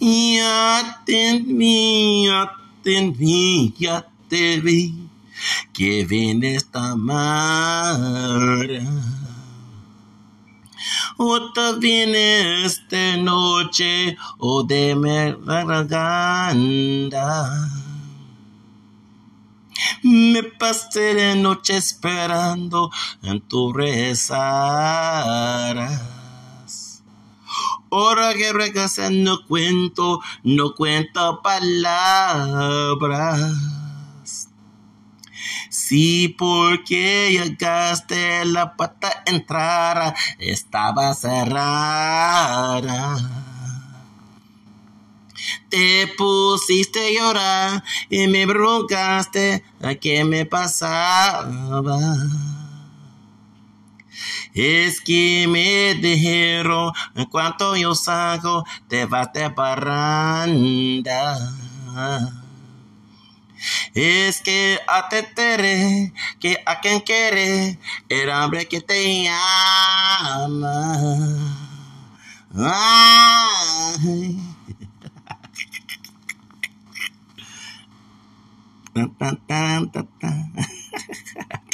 Ya te vi, ya te vi, ya te vi, que vienes esta mar. O te viene esta noche, o de me garganta. Me pasé de noche esperando en tu rezarás. Ahora que regresé no cuento, no cuento palabras. Sí, porque llegaste, la puerta entrara, estaba cerrada. Te pusiste a llorar y me preguntaste a qué me pasaba. Es que me dijeron en cuanto yo salgo te vas de parranda. Es que atetere que a quien quiere el hombre que te ama.